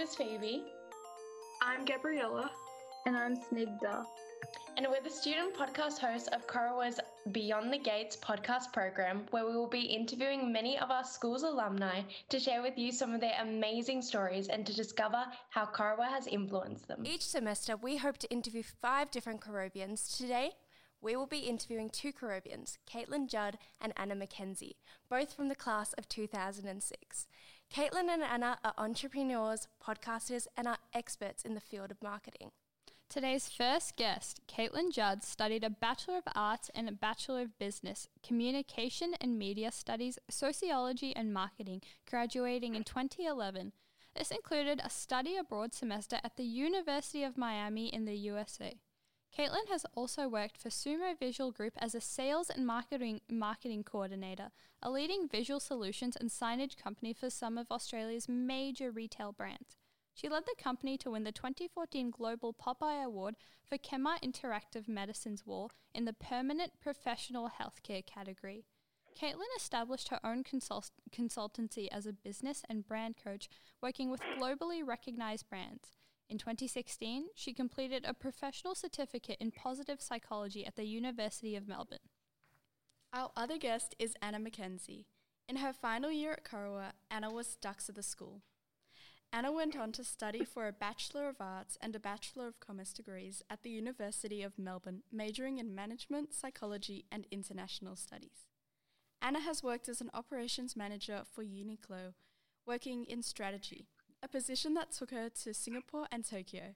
Hello, my name is Phoebe. I'm Gabriella. And I'm Snigdha. And we're the student podcast hosts of Korowa's Beyond the Gates podcast program, where we will be interviewing many of our school's alumni to share with you some of their amazing stories and to discover how Korowa has influenced them. Each semester, we hope to interview five different Corobians. Today, we will be interviewing two Corobians, Caitlin Judd and Anna McKenzie, both from the class of 2006. Caitlin and Anna are entrepreneurs, podcasters, and are experts in the field of marketing. Today's first guest, Caitlin Judd, studied a Bachelor of Arts and a Bachelor of Business, Communication and Media Studies, Sociology and Marketing, graduating in 2011. This included a study abroad semester at the University of Miami in the USA. Caitlin has also worked for Sumo Visual Group as a sales and marketing marketing coordinator, a leading visual solutions and signage company for some of Australia's major retail brands. She led the company to win the 2014 Global POPAI Award for Kemah Interactive Medicine's Wall in the Permanent Professional Healthcare category. Caitlin established her own consult- consultancy as a business and brand coach, working with globally recognized brands. In 2016, she completed a professional certificate in positive psychology at the University of Melbourne. Our other guest is Anna Mackenzie. In her final year at Korowa, Anna was dux of the school. Anna went on to study for a Bachelor of Arts and a Bachelor of Commerce degrees at the University of Melbourne, majoring in Management, Psychology, and International Studies. Anna has worked as an operations manager for Uniqlo, working in strategy, a position that took her to Singapore and Tokyo.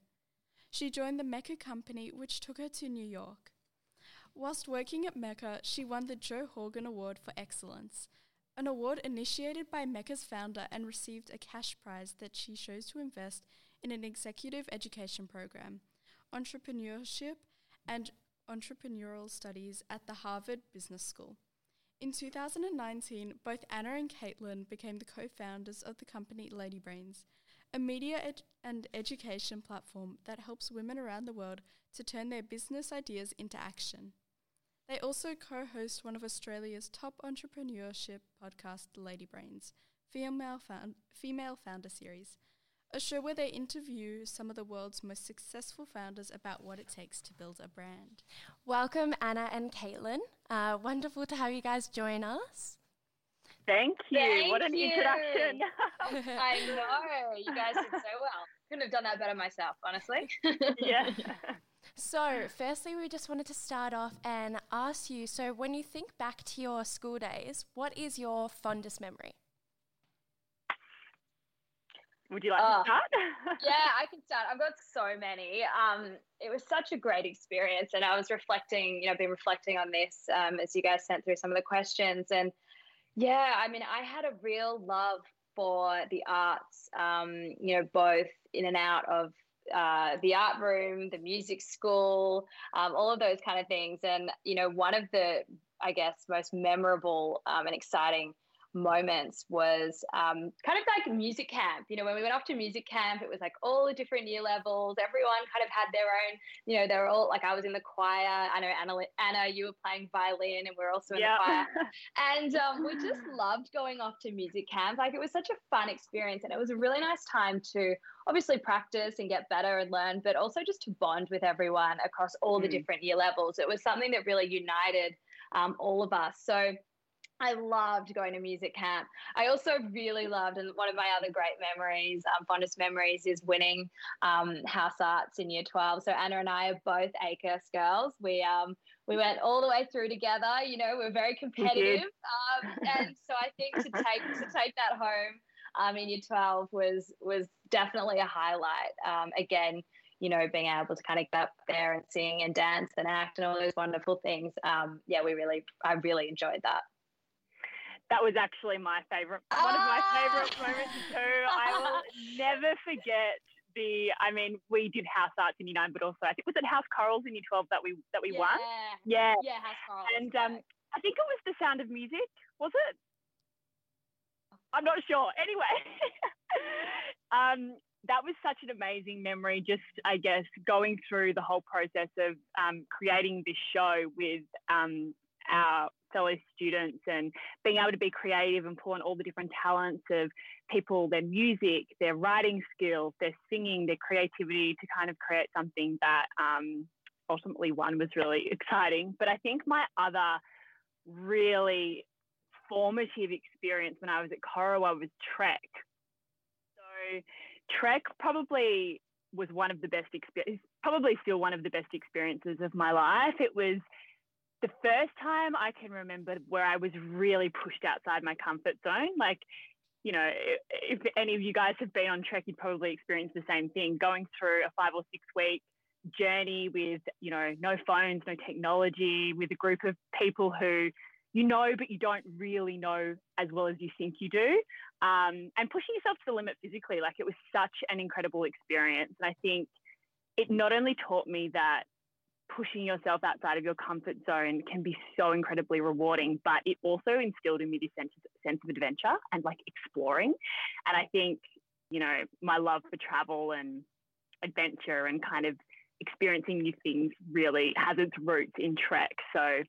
She joined the Mecca company, which took her to New York. Whilst working at Mecca, she won the Jo Horgan Award for Excellence, an award initiated by Mecca's founder and received a cash prize that she chose to invest in an executive education program, entrepreneurship, and entrepreneurial studies at the Harvard Business School. In 2019, both Anna and Caitlin became the co founders of the company Lady Brains, a media ed- and education platform that helps women around the world to turn their business ideas into action. They also co host one of Australia's top entrepreneurship podcasts, Lady Brains, Female, Found- Female Founder Series, a show where they interview some of the world's most successful founders about what it takes to build a brand. Welcome, Anna and Caitlin. Uh, wonderful to have you guys join us. Thank you. Thank what an you. introduction. I know. You guys did so well. Couldn't have done that better myself, honestly. yeah. So, firstly, we just wanted to start off and ask you so, when you think back to your school days, what is your fondest memory? Would you like Oh. to start? yeah, I can start. I've got so many. Um, it was such a great experience, and I was reflecting. You know, been reflecting on this um, as you guys sent through some of the questions, and yeah, I mean, I had a real love for the arts. Um, you know, both in and out of uh, the art room, the music school, um, all of those kind of things. And you know, one of the, I guess, most memorable um, and exciting moments was um, kind of like music camp. You know, when we went off to music camp, it was like all the different year levels. Everyone kind of had their own. You know, they were all like I was in the choir. I know Anna, Anna, you were playing violin, and we are also in Yeah. the choir. And um, we just loved going off to music camp. Like it was such a fun experience, and it was a really nice time to obviously practice and get better and learn, but also just to bond with everyone across all the Mm. different year levels. It was something that really united um, all of us. So I loved going to music camp. I also really loved, and one of my other great memories, um, fondest memories, is winning um, house arts in year 12. So Anna and I are both ACURS girls. We um, we went all the way through together. You know, we're very competitive, um, and so I think to take to take that home um, in year 12 was was definitely a highlight. Um, again, you know, being able to kind of get up there and sing and dance and act and all those wonderful things. Um, yeah, we really, I really enjoyed that. That was actually my favorite, one of my favorite moments too. I will never forget the. I mean, we did house arts in year nine, but also I think was it House Chorals in year twelve that we that we won. Yeah, Yeah, House Chorals. and um, I think it was The Sound of Music. Was it? I'm not sure. Anyway, um, that was such an amazing memory. Just, I guess, going through the whole process of um, creating this show with um, our fellow students and being able to be creative and pull on all the different talents of people, their music, their writing skills, their singing, their creativity to kind of create something that um, ultimately one was really exciting. But I think my other really formative experience when I was at Korowa was Trek. So Trek probably was one of the best experiences, probably still one of the best experiences of my life. It was the first time I can remember where I was really pushed outside my comfort zone. Like, you know, if any of you guys have been on Trek, you'd probably experience the same thing going through a five or six week journey with, you know, no phones, no technology, with a group of people who you know, but you don't really know as well as you think you do. Um, and pushing yourself to the limit physically, like it was such an incredible experience. And I think it not only taught me that pushing yourself outside of your comfort zone can be so incredibly rewarding, but it also instilled in me this sense, sense of adventure and like exploring. And I think, you know, my love for travel and adventure and kind of experiencing new things really has its roots in Trek. So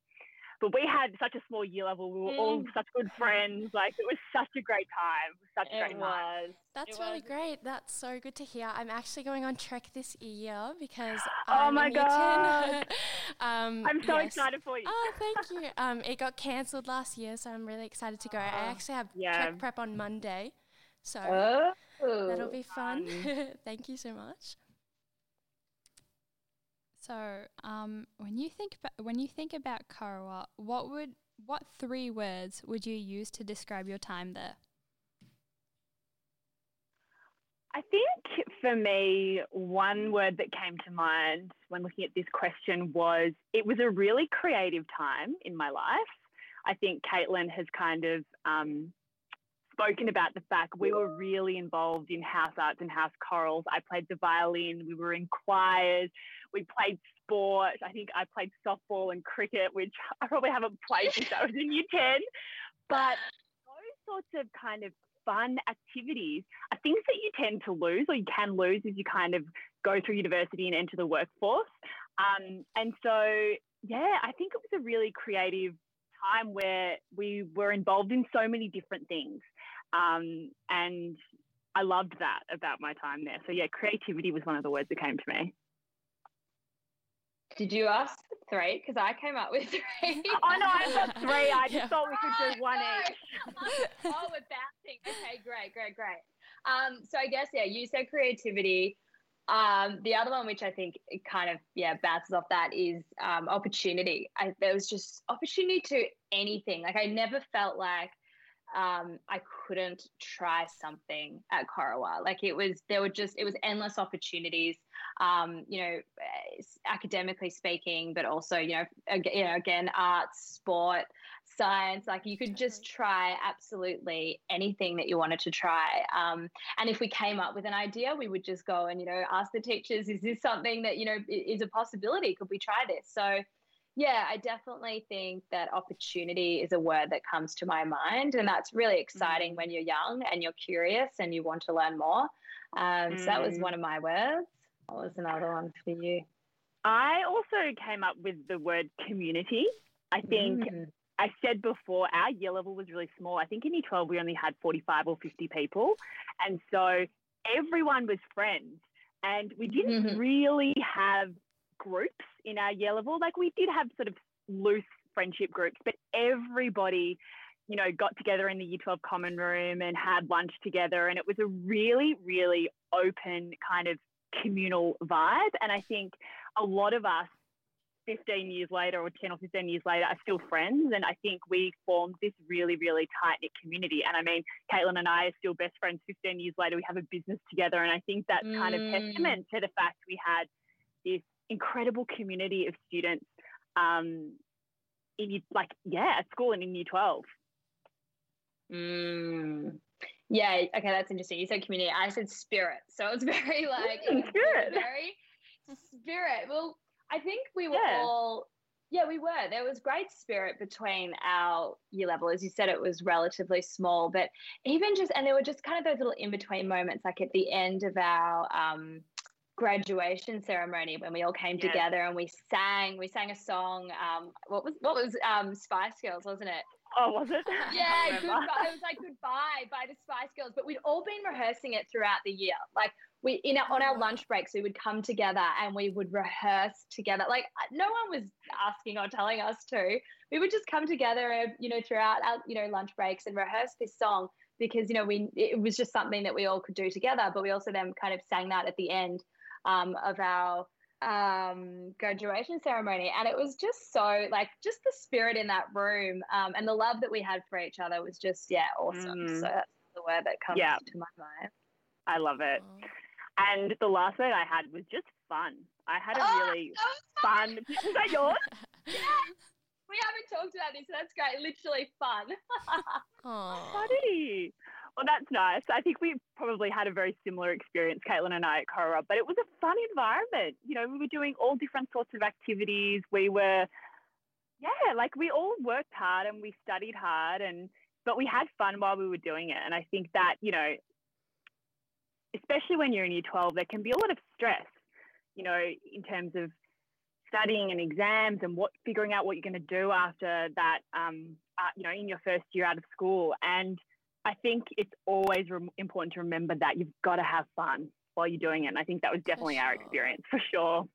but we had such a small year level. We were mm. all such good friends. Like it was such a great time. Such a it great was. time. That's it really was. great. That's so good to hear. I'm actually going on Trek this year because oh I'm my god, um, I'm so yes. excited for you. Oh, thank you. Um, it got cancelled last year, so I'm really excited to go. I ah, actually have yeah. Trek prep on Monday, so oh, that'll be fun. thank you so much. So, um, when you think about, when you think about Corowa, what would what three words would you use to describe your time there? I think for me, one word that came to mind when looking at this question was it was a really creative time in my life. I think Caitlin has kind of um, spoken about the fact we were really involved in house arts and house chorals. I played the violin, we were in choirs, we played sport. I think I played softball and cricket, which I probably haven't played since I was in year 10. But those sorts of kind of fun activities are things that you tend to lose or you can lose as you kind of go through university and enter the workforce. Um, and so, yeah, I think it was a really creative time where we were involved in so many different things. Um, and I loved that about my time there. So, yeah, creativity was one of the words that came to me. Did you ask three? Because I came up with three. oh no, I got three. I just yeah. thought we could do one each. oh, we're bouncing. Okay, great, great, great. Um, so I guess yeah, you said creativity. Um, the other one, which I think kind of yeah bounces off that, is um, opportunity. I, there was just opportunity to anything. Like I never felt like um, I couldn't try something at Korowa. Like it was, there were just, it was endless opportunities, um, you know, academically speaking, but also, you know, again, you know, again, arts, sport, science, like you could just try absolutely anything that you wanted to try. Um, and if we came up with an idea, we would just go and, you know, ask the teachers, is this something that, you know, is a possibility? Could we try this? So, yeah, I definitely think that opportunity is a word that comes to my mind. And that's really exciting mm. when you're young and you're curious and you want to learn more. Um, mm. So that was mm. one of my words. What was another one for you? I also came up with the word community. I think mm. I said before, our year level was really small. I think in year 12, we only had 45 or 50 people. And so everyone was friends. And we didn't mm-hmm. really have groups in our year level. Like we did have sort of loose friendship groups, but everybody, you know, got together in the year 12 common room and had lunch together. And it was a really, really open kind of communal vibe. And I think a lot of us 15 years later or 10 or 15 years later are still friends. And I think we formed this really, really tight knit community. And I mean, Caitlin and I are still best friends 15 years later. We have a business together. And I think that's mm. kind of mm. testament to the fact we had this incredible community of students um, in like yeah at school and in year 12 mm. yeah okay that's interesting. You said community. I said spirit. So it's very like spirit. very spirit. Well i think we were yeah. all yeah we were. There was great spirit between our year level. As you said it was relatively small but even just and there were just kind of those little in between moments like at the end of our um graduation ceremony when we all came together and we sang. We sang a song. Um, what was what was um, Spice Girls, wasn't it? Oh, was it? Yeah, goodbye. It was like goodbye by the Spice Girls. But we'd all been rehearsing it throughout the year. Like we in our, on our lunch breaks, we would come together and we would rehearse together. Like no one was asking or telling us to. We would just come together, uh, you know, throughout our you know lunch breaks and rehearse this song because you know we it was just something that we all could do together. But we also then kind of sang that at the end um, of our um graduation ceremony and it was just so like just the spirit in that room um and the love that we had for each other was just yeah awesome Mm. so that's the word that comes Yeah. to my mind I love it. Oh. And the last word I had was just fun. I had a Oh, really that fun. Was that yours? yeah. we haven't talked about this so that's great literally fun Aw. Funny. Well, that's nice. I think we probably had a very similar experience, Caitlin and I at Cora, but it was a fun environment. You know, we were doing all different sorts of activities. We were, yeah, like we all worked hard and we studied hard, and but we had fun while we were doing it. And I think that you know, especially when you're in year 12, there can be a lot of stress. You know, in terms of studying and exams and what figuring out what you're going to do after that. Um, uh, you know, in your first year out of school, and I think it's always rem- important to remember that you've got to have fun while you're doing it. And I think that was definitely our experience for sure.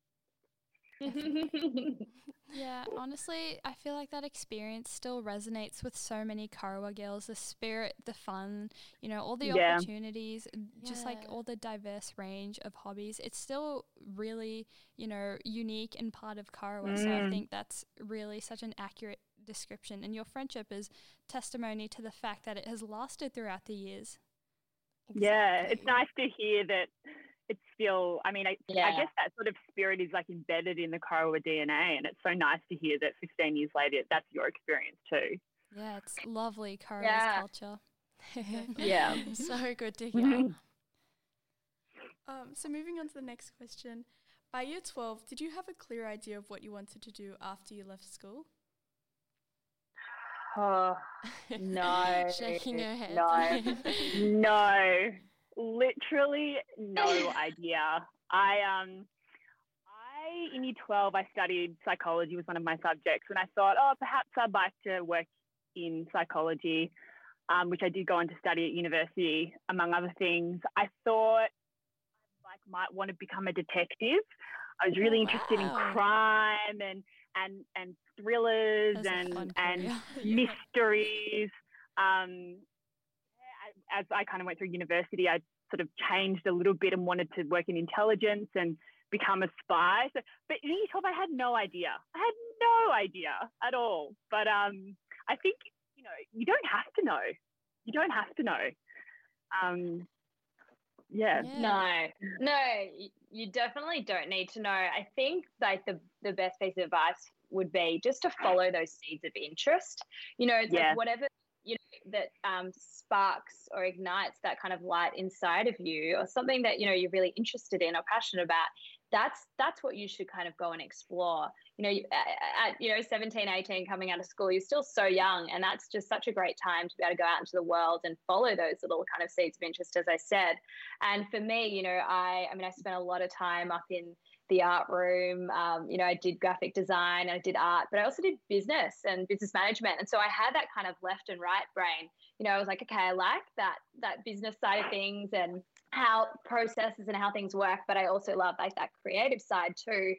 Yeah, honestly, I feel like that experience still resonates with so many Korowa girls. The spirit, the fun, you know, all the Yeah. opportunities, just like all the diverse range of hobbies. It's still really, you know, unique and part of Korowa. So I Mm. think that's really such an accurate description. And your friendship is testimony to the fact that it has lasted throughout the years. Yeah, it's nice to hear that it's still, I mean, I, I guess that sort of spirit is like embedded in the Korowa DNA. And it's so nice to hear that 15 years later, that's your experience too. Yeah, it's lovely Korowa's Yeah. culture. Yeah. so good to hear. Um, so moving on to the next question. By year 12, did you have a clear idea of what you wanted to do after you left school? Oh no Shaking her head. no no, literally no idea. I um, I in year twelve I studied psychology was one of my subjects, and I thought, oh, perhaps I'd like to work in psychology, um, which I did go on to study at university, among other things. I thought I like might want to become a detective. I was really Oh, interested in crime and and and thrillers and and career. mysteries. Um, as I kind of went through university, I sort of changed a little bit and wanted to work in intelligence and become a spy. So, but in 12, I had no idea. I had no idea at all. But um, I think, you know, you don't have to know. You don't have to know. Um, yeah. No, no, you definitely don't need to know. I think like the the best piece of advice would be just to follow those seeds of interest. You know, it's Yeah. like whatever you know that um, sparks or ignites that kind of light inside of you, or something that you know you're really interested in or passionate about. That's that's what you should kind of go and explore. You know, at, you know 17, 18, coming out of school, you're still so young, and that's just such a great time to be able to go out into the world and follow those little kind of seeds of interest, as I said. And for me, you know, I I mean, I spent a lot of time up in the art room. Um, you know, I did graphic design and I did art, but I also did business and business management. And so I had that kind of left and right brain. You know, I was like, okay, I like that that business side of things and how processes and how things work, but I also love like that creative side too.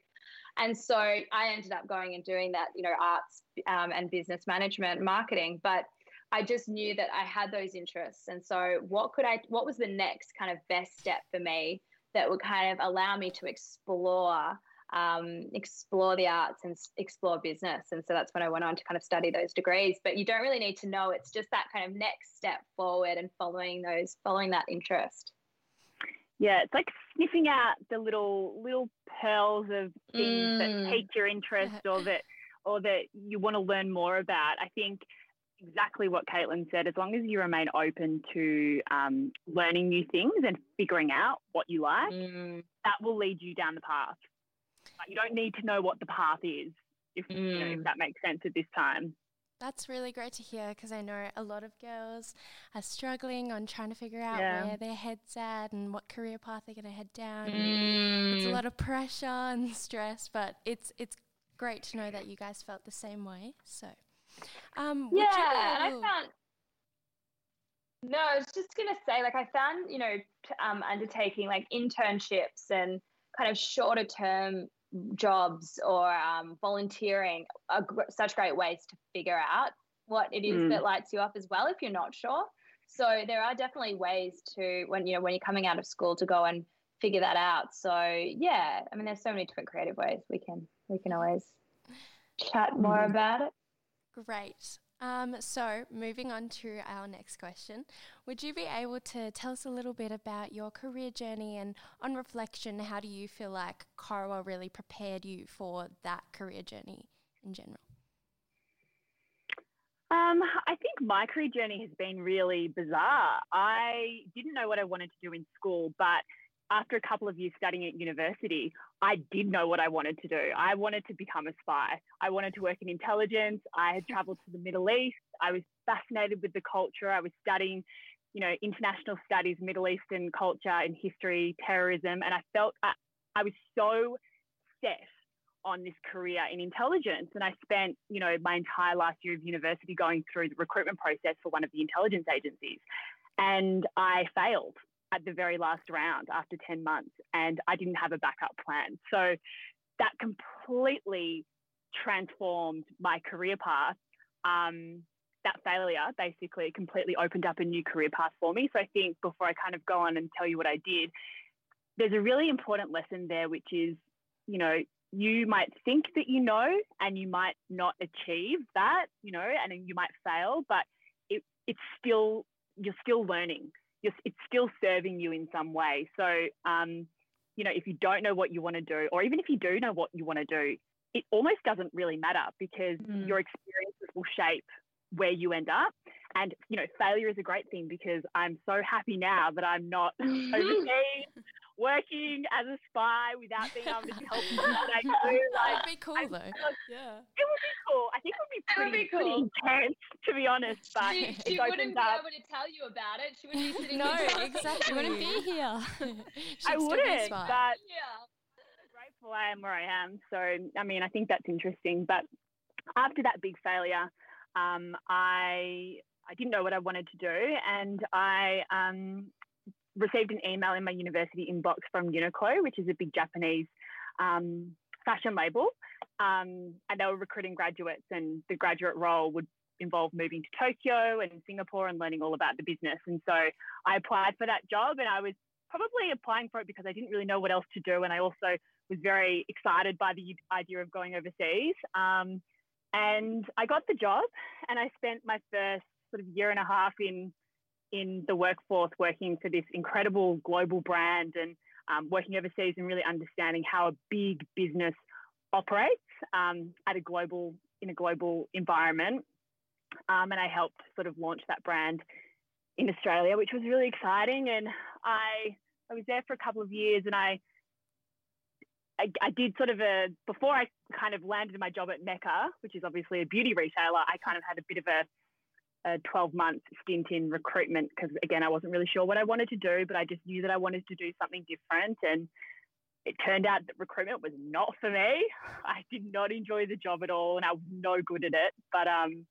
And so I ended up going and doing that, you know, arts um, and business management, marketing. But I just knew that I had those interests. And so what could I, what was the next kind of best step for me that would kind of allow me to explore, um, explore the arts and explore business? And so that's when I went on to kind of study those degrees. But you don't really need to know. It's just that kind of next step forward and following those, following that interest. Yeah, it's like sniffing out the little little pearls of things that Mm. pique your interest or that or that you want to learn more about. I think exactly what Caitlin said. As long as you remain open to um, learning new things and figuring out what you like, Mm. that will lead you down the path. You don't need to know what the path is, if you know, if Mm. that makes sense at this time. That's really great to hear because I know a lot of girls are struggling on trying to figure out Yeah. where their head's at and what career path they're going to head down. Mm. It's a lot of pressure and stress, but it's it's great to know that you guys felt the same way. So, um, would you be yeah, and I found. No, I was just gonna say, like, I found you know, um, undertaking like internships and kind of shorter term jobs or um, volunteering are gr- such great ways to figure out what it is Mm. that lights you up as well if you're not sure. So there are definitely ways to when you know when you're coming out of school to go and figure that out. So yeah, I mean, there's so many different creative ways we can we can always chat more Mhm. about it. Great. Um, so, moving on to our next question, would you be able to tell us a little bit about your career journey and, on reflection, how do you feel like Korowa really prepared you for that career journey in general? Um, I think my career journey has been really bizarre. I didn't know what I wanted to do in school, but after a couple of years studying at university, I did know what I wanted to do. I wanted to become a spy. I wanted to work in intelligence. I had traveled to the Middle East. I was fascinated with the culture. I was studying, you know, international studies, Middle Eastern culture and history, terrorism, and I felt I, I was so set on this career in intelligence. And I spent, you know, my entire last year of university going through the recruitment process for one of the intelligence agencies. And I failed at the very last round after 10 months and I didn't have a backup plan. So that completely transformed my career path. Um, that failure basically completely opened up a new career path for me. So I think before I kind of go on and tell you what I did, there's a really important lesson there, which is, you know, you might think that you know and you might not achieve that, you know, and you might fail, but it, it's still, you're still learning. It's still serving you in some way. So, um, you know, if you don't know what you want to do, or even if you do know what you want to do, it almost doesn't really matter because Mm. your experiences will shape where you end up. And, you know, failure is a great thing because I'm so happy now that I'm not overseas working as a spy without being able to tell people what I do. Like, That'd be cool I- though. Yeah. it would be cool. I think it would be It would pretty, be pretty cool. intense, to be honest. But she, it she wouldn't be up. able to tell you about it. She wouldn't be sitting No, here. exactly. You wouldn't be here. She'd I be wouldn't, but Yeah. grateful I am where I am. So, I mean, I think that's interesting. But after that big failure, um, I I didn't know what I wanted to do, and I um, received an email in my university inbox from Uniqlo, which is a big Japanese um, fashion label, um, and they were recruiting graduates, and the graduate role would involve moving to Tokyo and Singapore and learning all about the business. And so I applied for that job, and I was probably applying for it because I didn't really know what else to do, and I also was very excited by the idea of going overseas. Um, and I got the job, and I spent my first sort of year and a half in in the workforce working for this incredible global brand and um, working overseas and really understanding how a big business operates um, at a global in a global environment. Um, and I helped sort of launch that brand in Australia, which was really exciting. And I I was there for a couple of years, and I I, I did sort of a before I kind of landed my job at Mecca, which is obviously a beauty retailer. I kind of had a bit of a a 12 month stint in recruitment because again I wasn't really sure what I wanted to do, but I just knew that I wanted to do something different. And it turned out that recruitment was not for me. I did not enjoy the job at all, and I was no good at it. But um,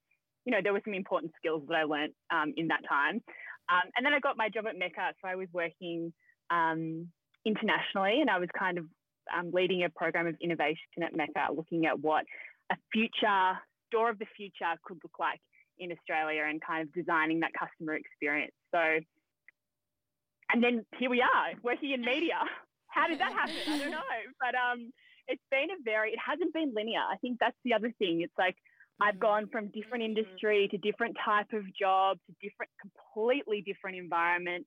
you know, there were some important skills that I learned um, in that time. Um, and then I got my job at Mecca, so I was working um, internationally, and I was kind of um, leading a program of innovation at Mecca, looking at what a future store of the future could look like in Australia and kind of designing that customer experience. So, and then here we are working in media. How did that happen? I don't know, but um, it's been a very. It hasn't been linear. I think that's the other thing. It's like I've gone from different industry to different type of job to different, completely different environment,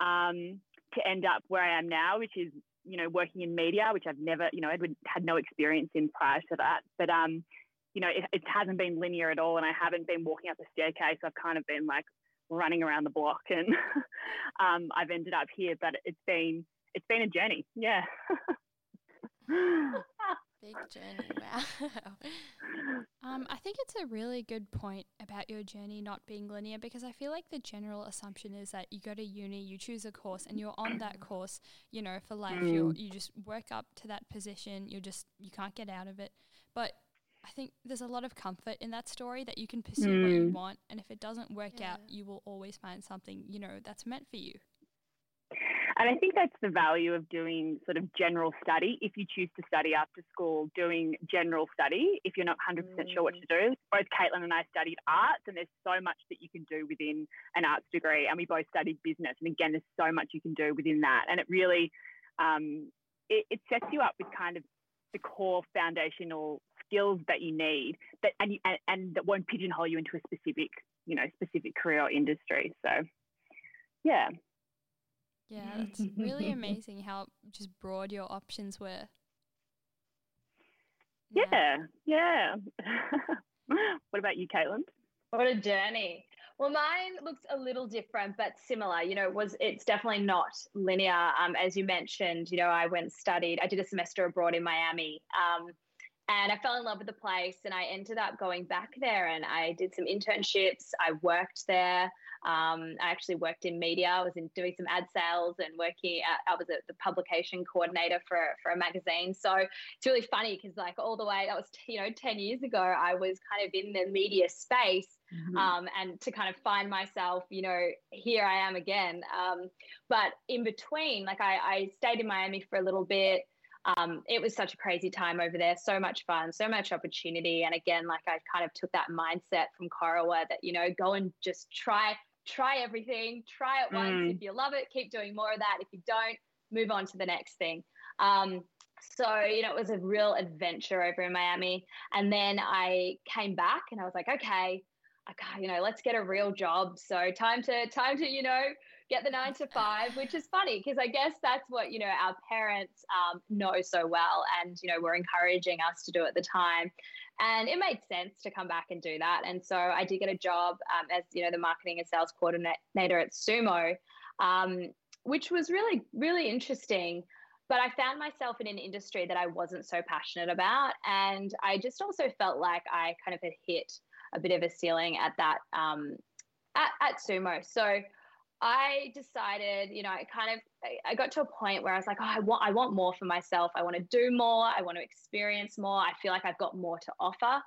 um, to end up where I am now, which is you know working in media, which I've never, you know, I had no experience in prior to that. But um, you know, it, it hasn't been linear at all, and I haven't been walking up the staircase. I've kind of been like running around the block, and um, I've ended up here. But it's been it's been a journey, yeah. Big journey. Wow. Um, I think it's a really good point about your journey not being linear because I feel like the general assumption is that you go to uni, you choose a course, and you're on that course, you know, for life. You you just work up to that position. You're just you can't get out of it. But I think there's a lot of comfort in that story that you can pursue what you want, and if it doesn't work out, you will always find something you know that's meant for you. And I think that's the value of doing sort of general study. If you choose to study after school, doing general study, if you're not 100% sure what to do. Both Caitlin and I studied arts, and there's so much that you can do within an arts degree. And we both studied business. And again, there's so much you can do within that. And it really, um, it, it sets you up with kind of the core foundational skills that you need that and, you, and, and that won't pigeonhole you into a specific, you know, specific career or industry. So, yeah. Yeah, it's really amazing how just broad your options were. Yeah, yeah. what about you, Caitlin? What a journey. Well, mine looks a little different, but similar. You know, it was it's definitely not linear. Um, as you mentioned, you know, I went studied. I did a semester abroad in Miami, um, and I fell in love with the place. And I ended up going back there, and I did some internships. I worked there. Um, I actually worked in media. I was in doing some ad sales and working. At, I was the publication coordinator for for a magazine. So it's really funny because like all the way that was you know ten years ago, I was kind of in the media space um, and to kind of find myself, you know, here I am again. Um, but in between, like I, I stayed in Miami for a little bit. Um, it was such a crazy time over there, so much fun, so much opportunity. And again, like I kind of took that mindset from Korowa that, you know, go and just try, try everything, try it once. Mm. If you love it, keep doing more of that. If you don't, move on to the next thing. Um, so, you know, it was a real adventure over in Miami. And then I came back and I was like, okay, got, you know, let's get a real job. So time to time to, you know, get the nine to five, which is funny because I guess that's what, you know, our parents um, know so well and, you know, were encouraging us to do at the time. And it made sense to come back and do that. And so I did get a job um, as, you know, the marketing and sales coordinator at Sumo, um, which was really, really interesting. But I found myself in an industry that I wasn't so passionate about. And I just also felt like I kind of had hit a bit of a ceiling at that um, at, at sumo. So I decided, you know, I kind of I got to a point where I was like, oh, I want I want more for myself. I want to do more. I want to experience more. I feel like I've got more to offer.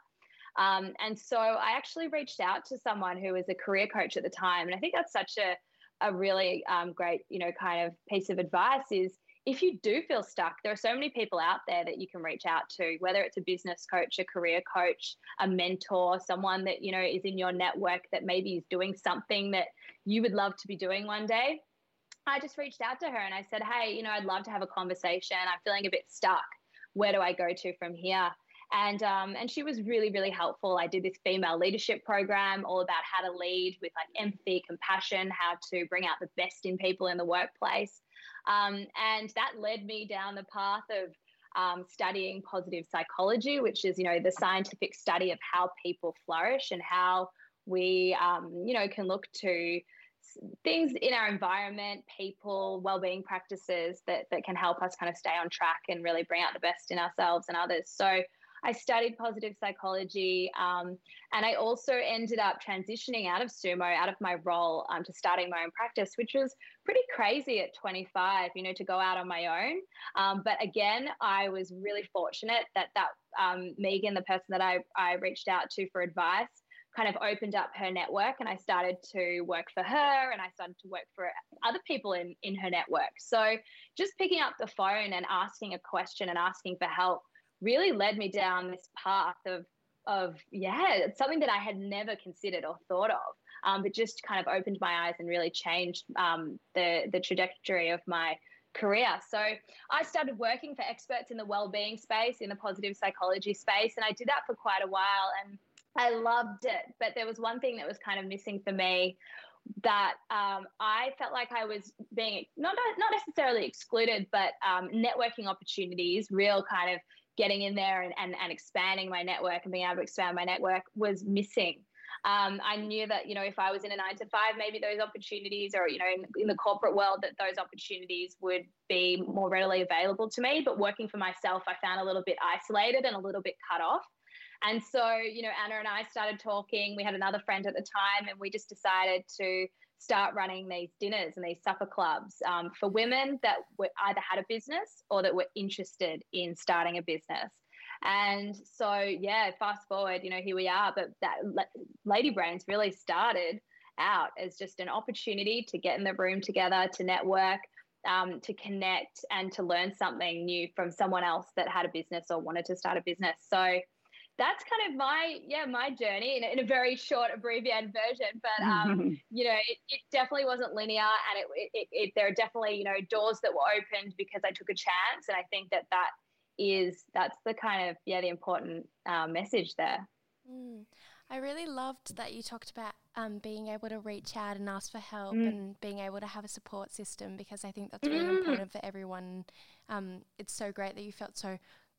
Um, and so I actually reached out to someone who was a career coach at the time, and I think that's such a a really um, great, you know, kind of piece of advice is if you do feel stuck, there are so many people out there that you can reach out to, whether it's a business coach, a career coach, a mentor, someone that, you know, is in your network that maybe is doing something that you would love to be doing one day. I just reached out to her and I said, Hey, you know, I'd love to have a conversation. I'm feeling a bit stuck. Where do I go to from here? And um, and she was really really helpful. I did this female leadership program all about how to lead with like empathy, compassion, how to bring out the best in people in the workplace. Um, and that led me down the path of um, studying positive psychology, which is, you know, the scientific study of how people flourish and how we, um, you know, can look to things in our environment, people, well-being practices that that can help us kind of stay on track and really bring out the best in ourselves and others. So I studied positive psychology, um, and I also ended up transitioning out of sumo, out of my role, um, to starting my own practice, which was pretty crazy at 25. You know, to go out on my own. Um, but again, I was really fortunate that that um, Megan, the person that I I reached out to for advice, kind of opened up her network and I started to work for her and I started to work for other people in, in her network. So just picking up the phone and asking a question and asking for help really led me down this path of of yeah, it's something that I had never considered or thought of. Um, but just kind of opened my eyes and really changed um, the the trajectory of my career. So I started working for experts in the well-being space, in the positive psychology space, and I did that for quite a while. And I loved it, but there was one thing that was kind of missing for me that um, I felt like I was being not not necessarily excluded, but um, networking opportunities, real kind of getting in there and, and, and expanding my network and being able to expand my network was missing. Um, I knew that, you know, if I was in a nine to five, maybe those opportunities or, you know, in, in the corporate world, that those opportunities would be more readily available to me. But working for myself, I found a little bit isolated and a little bit cut off. And so, you know, Anna and I started talking. We had another friend at the time, and we just decided to start running these dinners and these supper clubs um, for women that were either had a business or that were interested in starting a business. And so, yeah, fast forward, you know, here we are. But that Lady Brains really started out as just an opportunity to get in the room together, to network, um, to connect, and to learn something new from someone else that had a business or wanted to start a business. So, that's kind of my yeah my journey in, in a very short abbreviated version but um, you know it, it, definitely wasn't linear and it, it, it, there are definitely you know doors that were opened because i took a chance and i think that that is that's the kind of yeah the important uh, message there mm. i really loved that you talked about um, being able to reach out and ask for help mm. and being able to have a support system because i think that's really mm. important for everyone um, it's so great that you felt so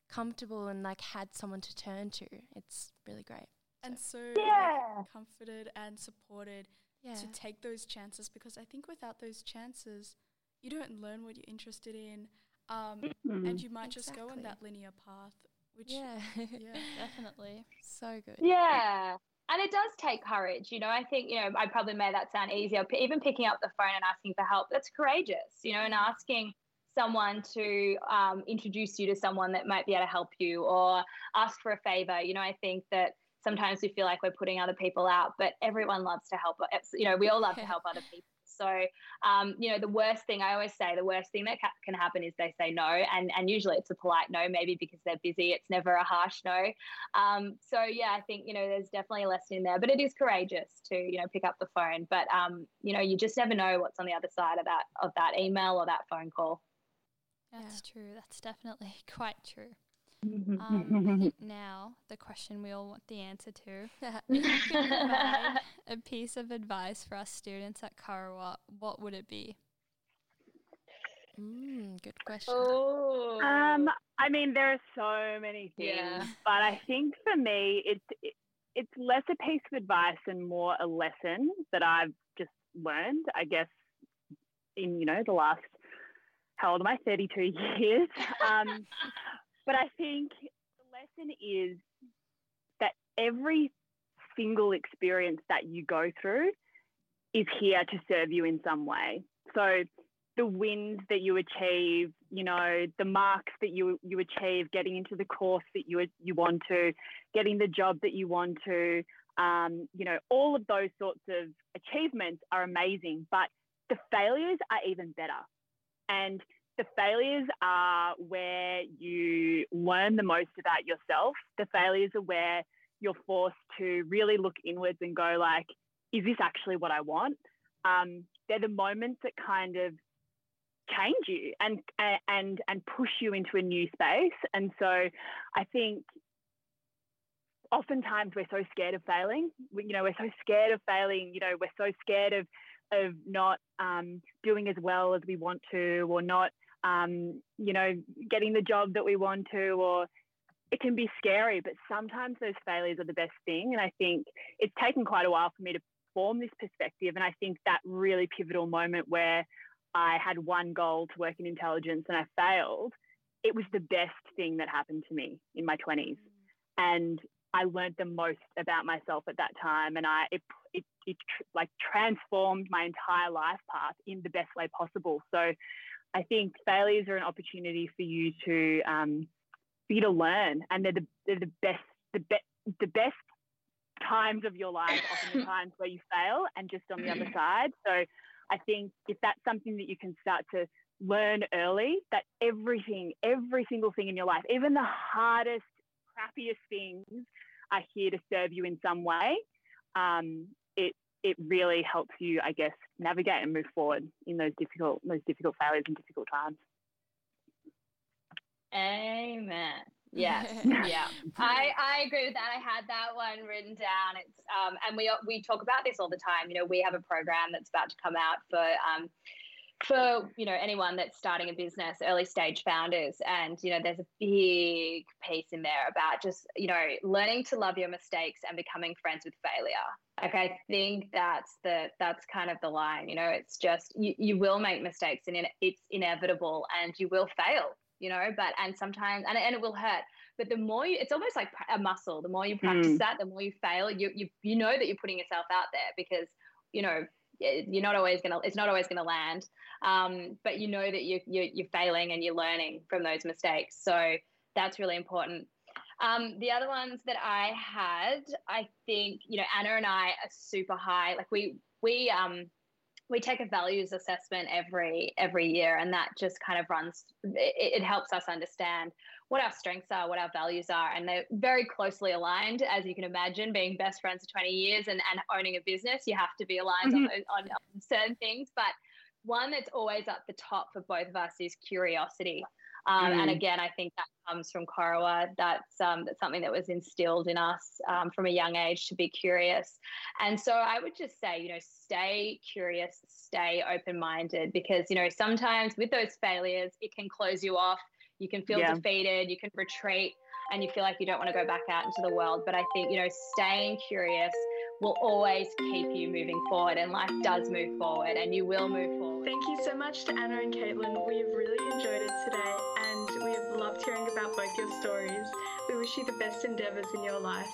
comfortable and like had someone to turn to. It's really great. And so yeah. like, comforted and supported yeah. to take those chances because I think without those chances, you don't learn what you're interested in. Um, mm-hmm. And you might exactly. just go on that linear path, which, yeah, yeah, definitely. So good. Yeah. And it does take courage. You know, I think, you know, I probably made that sound easier. P- even picking up the phone and asking for help, that's courageous, you know, and mm. asking someone to um, introduce you to someone that might be able to help you or ask for a favor. You know, I think that sometimes we feel like we're putting other people out, but everyone loves to help. You know, we all love to help other people. So, um, you know, the worst thing I always say, the worst thing that ca- can happen is they say no, and and usually it's a polite no, maybe because they're busy. It's never a harsh no. Um, so yeah, I think you know there's definitely a lesson in there, but it is courageous to you know pick up the phone. But um, you know, you just never know what's on the other side of that of that email or that phone call. That's yeah. true. That's definitely quite true. um, now, the question we all want the answer to. if you provide a piece of advice for us students at Korowa, what would it be? Mm, good question. Oh. Um, I mean, there are so many things, yeah. but I think for me, it's it, it's less a piece of advice and more a lesson that I've just learned. I guess in you know the last how old am I? 32 years. Um, but I think the lesson is that every single experience that you go through is here to serve you in some way. So the wins that you achieve, you know, the marks that you you achieve, getting into the course that you you want to, getting the job that you want to, um, you know, all of those sorts of achievements are amazing, but the failures are even better. And the failures are where you learn the most about yourself. The failures are where you're forced to really look inwards and go like, is this actually what I want? Um, they're the moments that kind of change you and and and push you into a new space. And so I think oftentimes we're so scared of failing. We, you know, we're so scared of failing. You know, we're so scared of of not um, doing as well as we want to, or not um, you know, getting the job that we want to, or it can be scary, but sometimes those failures are the best thing. And I think it's taken quite a while for me to form this perspective. And I think that really pivotal moment where I had one goal to work in intelligence and I failed, it was the best thing that happened to me in my 20s. And I learned the most about myself at that time. And I, it, it, it like transformed my entire life path in the best way possible. So I think failures are an opportunity for you to um, for you to learn, and they're the they're the best the best the best times of your life, often the times where you fail, and just on the other side. So I think if that's something that you can start to learn early, that everything, every single thing in your life, even the hardest, crappiest things, are here to serve you in some way. Um, it it really helps you, I guess, navigate and move forward in those difficult those difficult failures and difficult times. Amen. Yes, yeah, I, I agree with that. I had that one written down. It's um, and we we talk about this all the time. You know, we have a program that's about to come out for um, for you know anyone that's starting a business early stage founders and you know there's a big piece in there about just you know learning to love your mistakes and becoming friends with failure like i think that's the that's kind of the line you know it's just you, you will make mistakes and it's inevitable and you will fail you know but and sometimes and, and it will hurt but the more you it's almost like a muscle the more you practice mm. that the more you fail you, you you know that you're putting yourself out there because you know you're not always gonna it's not always gonna land. Um, but you know that you, you you're failing and you're learning from those mistakes. So that's really important. Um, the other ones that i had i think you know anna and i are super high. Like we we um we take a values assessment every every year and that just kind of runs it, it helps us understand what our strengths are, what our values are, and they're very closely aligned, as you can imagine. Being best friends for 20 years and, and owning a business, you have to be aligned mm-hmm. on, on, on certain things. But one that's always at the top for both of us is curiosity. Um, mm. And again, I think that comes from Korowa. That's um, that's something that was instilled in us um, from a young age to be curious. And so I would just say, you know, stay curious, stay open minded, because you know sometimes with those failures, it can close you off you can feel yeah. defeated, you can retreat, and you feel like you don't want to go back out into the world. But I think, you know, staying curious will always keep you moving forward, and life does move forward, and you will move forward. Thank you so much to Anna and Caitlin. We have really enjoyed it today, and we have loved hearing about both your stories. We wish you the best endeavours in your life.